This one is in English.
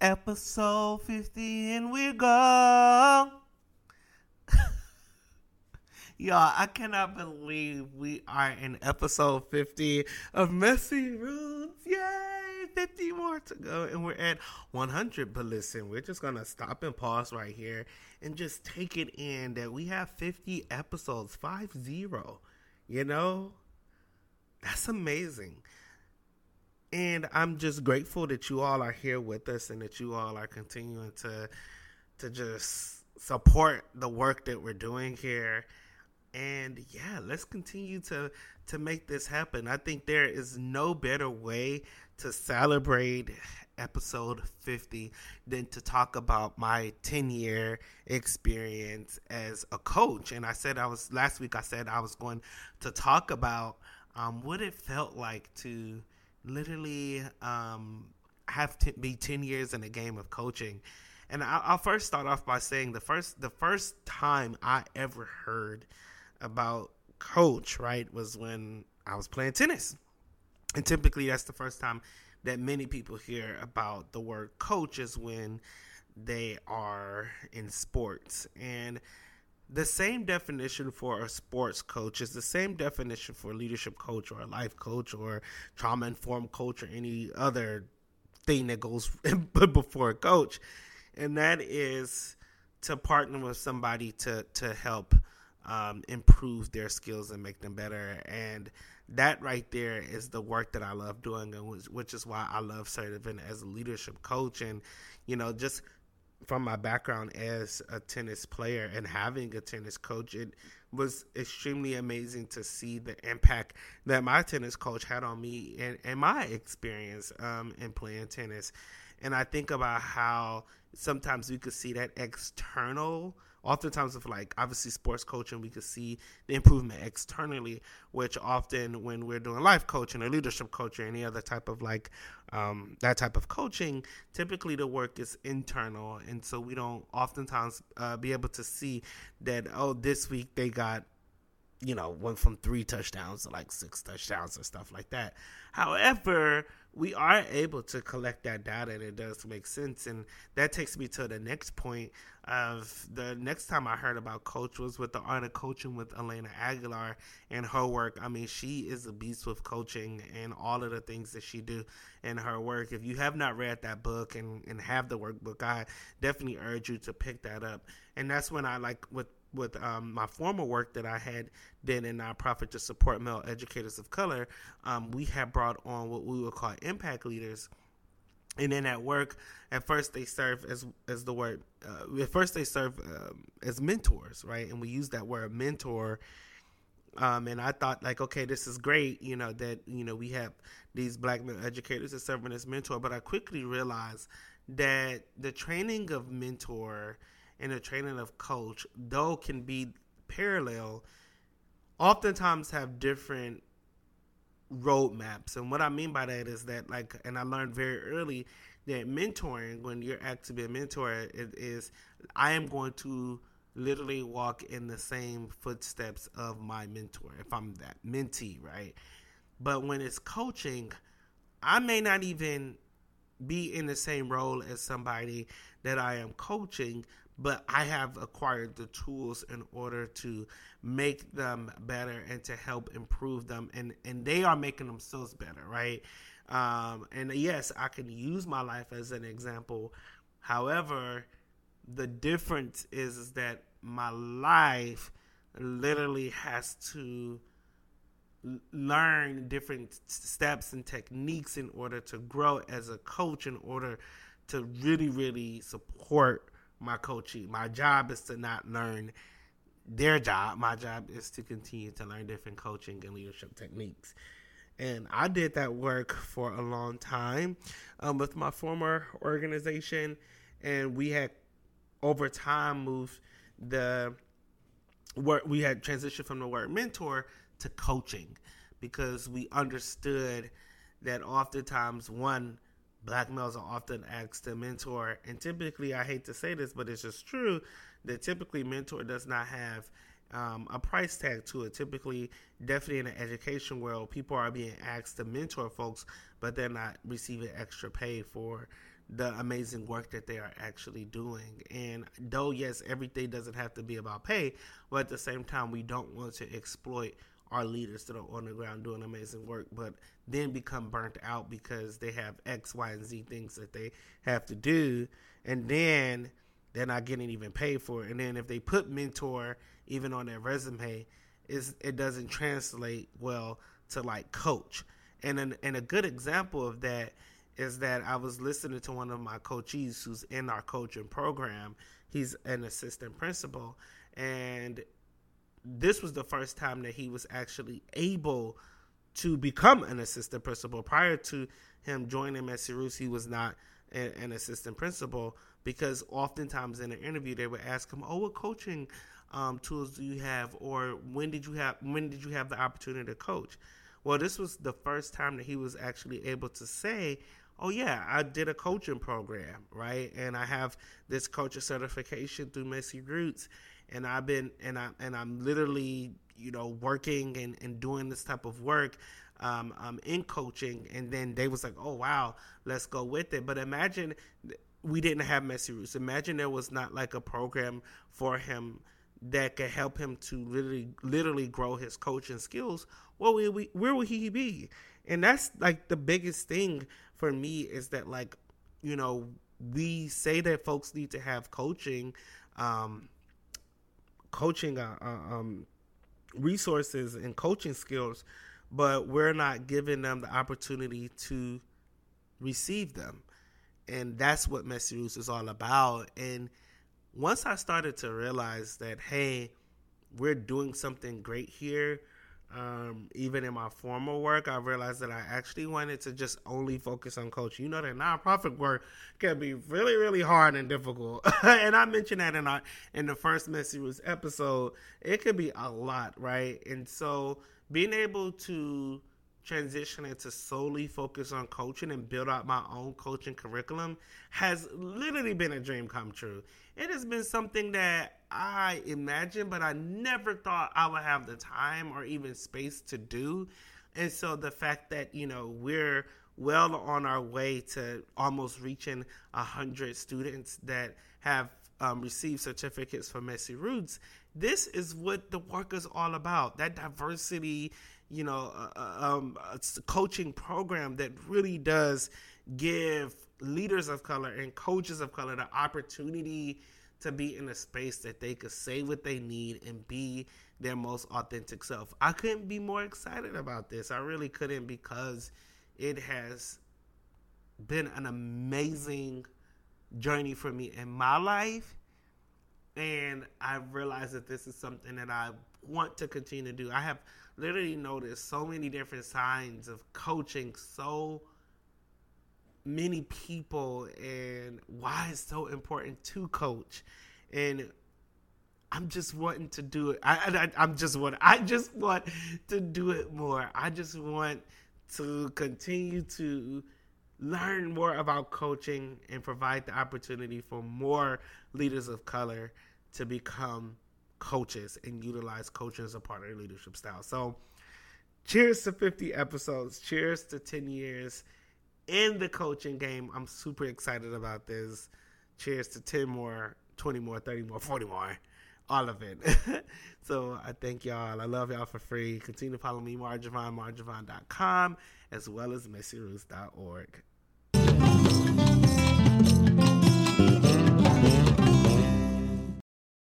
episode 50 and we're gone. Y'all, I cannot believe we are in episode 50 of Messy Roots. Yay! 50 more to go, and we're at 100. But listen, we're just gonna stop and pause right here and just take it in that we have 50 episodes, 5 0. You know, that's amazing. And I'm just grateful that you all are here with us and that you all are continuing to to just support the work that we're doing here. And yeah, let's continue to to make this happen. I think there is no better way to celebrate episode 50 than to talk about my 10 year experience as a coach. And I said I was last week I said I was going to talk about um, what it felt like to literally um, have to be 10 years in a game of coaching. And I'll, I'll first start off by saying the first the first time I ever heard about coach, right, was when I was playing tennis. And typically that's the first time that many people hear about the word coach is when they are in sports. And the same definition for a sports coach is the same definition for a leadership coach or a life coach or trauma informed coach or any other thing that goes before a coach. And that is to partner with somebody to, to help um, improve their skills and make them better. And that right there is the work that I love doing, and which, which is why I love serving as a leadership coach. And, you know, just from my background as a tennis player and having a tennis coach, it was extremely amazing to see the impact that my tennis coach had on me and, and my experience um, in playing tennis. And I think about how sometimes we could see that external oftentimes with like obviously sports coaching we could see the improvement externally which often when we're doing life coaching or leadership coaching or any other type of like um, that type of coaching typically the work is internal and so we don't oftentimes uh, be able to see that oh this week they got you know, went from three touchdowns to like six touchdowns and stuff like that. However, we are able to collect that data and it does make sense. And that takes me to the next point of the next time I heard about coach was with the art of coaching with Elena Aguilar and her work. I mean, she is a beast with coaching and all of the things that she do in her work. If you have not read that book and, and have the workbook, I definitely urge you to pick that up. And that's when I like with with um, my former work that I had did in nonprofit to support male educators of color, um, we had brought on what we would call impact leaders. And then at work, at first they serve as as the word. Uh, at first they serve um, as mentors, right? And we use that word mentor. Um, and I thought like, okay, this is great, you know, that you know we have these black male educators that serving as mentor. But I quickly realized that the training of mentor and the training of coach, though can be parallel, oftentimes have different roadmaps. And what I mean by that is that, like, and I learned very early that mentoring, when you're asked to be a mentor, it is I am going to literally walk in the same footsteps of my mentor if I'm that mentee, right? But when it's coaching, I may not even be in the same role as somebody that I am coaching, but I have acquired the tools in order to make them better and to help improve them and and they are making themselves better right? Um, and yes I can use my life as an example. However the difference is, is that my life literally has to learn different steps and techniques in order to grow as a coach in order to really really support my coaching. My job is to not learn their job. My job is to continue to learn different coaching and leadership techniques. And I did that work for a long time um, with my former organization. And we had over time moved the work, we had transitioned from the word mentor to coaching because we understood that oftentimes one black males are often asked to mentor and typically i hate to say this but it's just true that typically mentor does not have um, a price tag to it. Typically, definitely in the education world, people are being asked to mentor folks, but they're not receiving extra pay for the amazing work that they are actually doing. And though, yes, everything doesn't have to be about pay, but at the same time, we don't want to exploit our leaders that are on the ground doing amazing work, but then become burnt out because they have X, Y, and Z things that they have to do. And then they're not getting even paid for it. And then if they put mentor even on their resume, is it doesn't translate well to like coach. And an, and a good example of that is that I was listening to one of my coaches who's in our coaching program. He's an assistant principal, and this was the first time that he was actually able to become an assistant principal. Prior to him joining Roots, he was not an assistant principal because oftentimes in an interview they would ask him, "Oh, what coaching um, tools do you have, or when did you have when did you have the opportunity to coach?" Well, this was the first time that he was actually able to say, "Oh yeah, I did a coaching program, right? And I have this coaching certification through Messy Roots, and I've been and I and I'm literally you know working and, and doing this type of work." Um, um, in coaching, and then they was like, "Oh wow, let's go with it." But imagine we didn't have Messy Roots. Imagine there was not like a program for him that could help him to literally literally grow his coaching skills. Well, where, we, where would he be? And that's like the biggest thing for me is that like you know we say that folks need to have coaching, um, coaching uh, uh, um, resources and coaching skills, but we're not giving them the opportunity to receive them and that's what Messy Roots is all about. And once I started to realize that, hey, we're doing something great here. Um, even in my formal work, I realized that I actually wanted to just only focus on coaching. You know that nonprofit work can be really, really hard and difficult. and I mentioned that in our in the first Messy Roots episode. It could be a lot, right? And so being able to transition to solely focus on coaching and build out my own coaching curriculum has literally been a dream come true. It has been something that I imagined, but I never thought I would have the time or even space to do. And so the fact that, you know, we're well on our way to almost reaching a hundred students that have um, received certificates for Messy Roots. This is what the work is all about. That diversity you know, a, um, a coaching program that really does give leaders of color and coaches of color the opportunity to be in a space that they could say what they need and be their most authentic self. I couldn't be more excited about this. I really couldn't because it has been an amazing journey for me in my life. And I've realized that this is something that I want to continue to do. I have literally noticed so many different signs of coaching so many people and why it's so important to coach. And i'm just wanting to do it. I, I i'm just want i just want to do it more. I just want to continue to learn more about coaching and provide the opportunity for more leaders of color to become coaches and utilize coaching as a part of their leadership style. So, cheers to 50 episodes. Cheers to 10 years in the coaching game. I'm super excited about this. Cheers to 10 more, 20 more, 30 more, 40 more. All of it. so I thank y'all. I love y'all for free. Continue to follow me, Marjavon, mariojovan.com, as well as messyroots.org.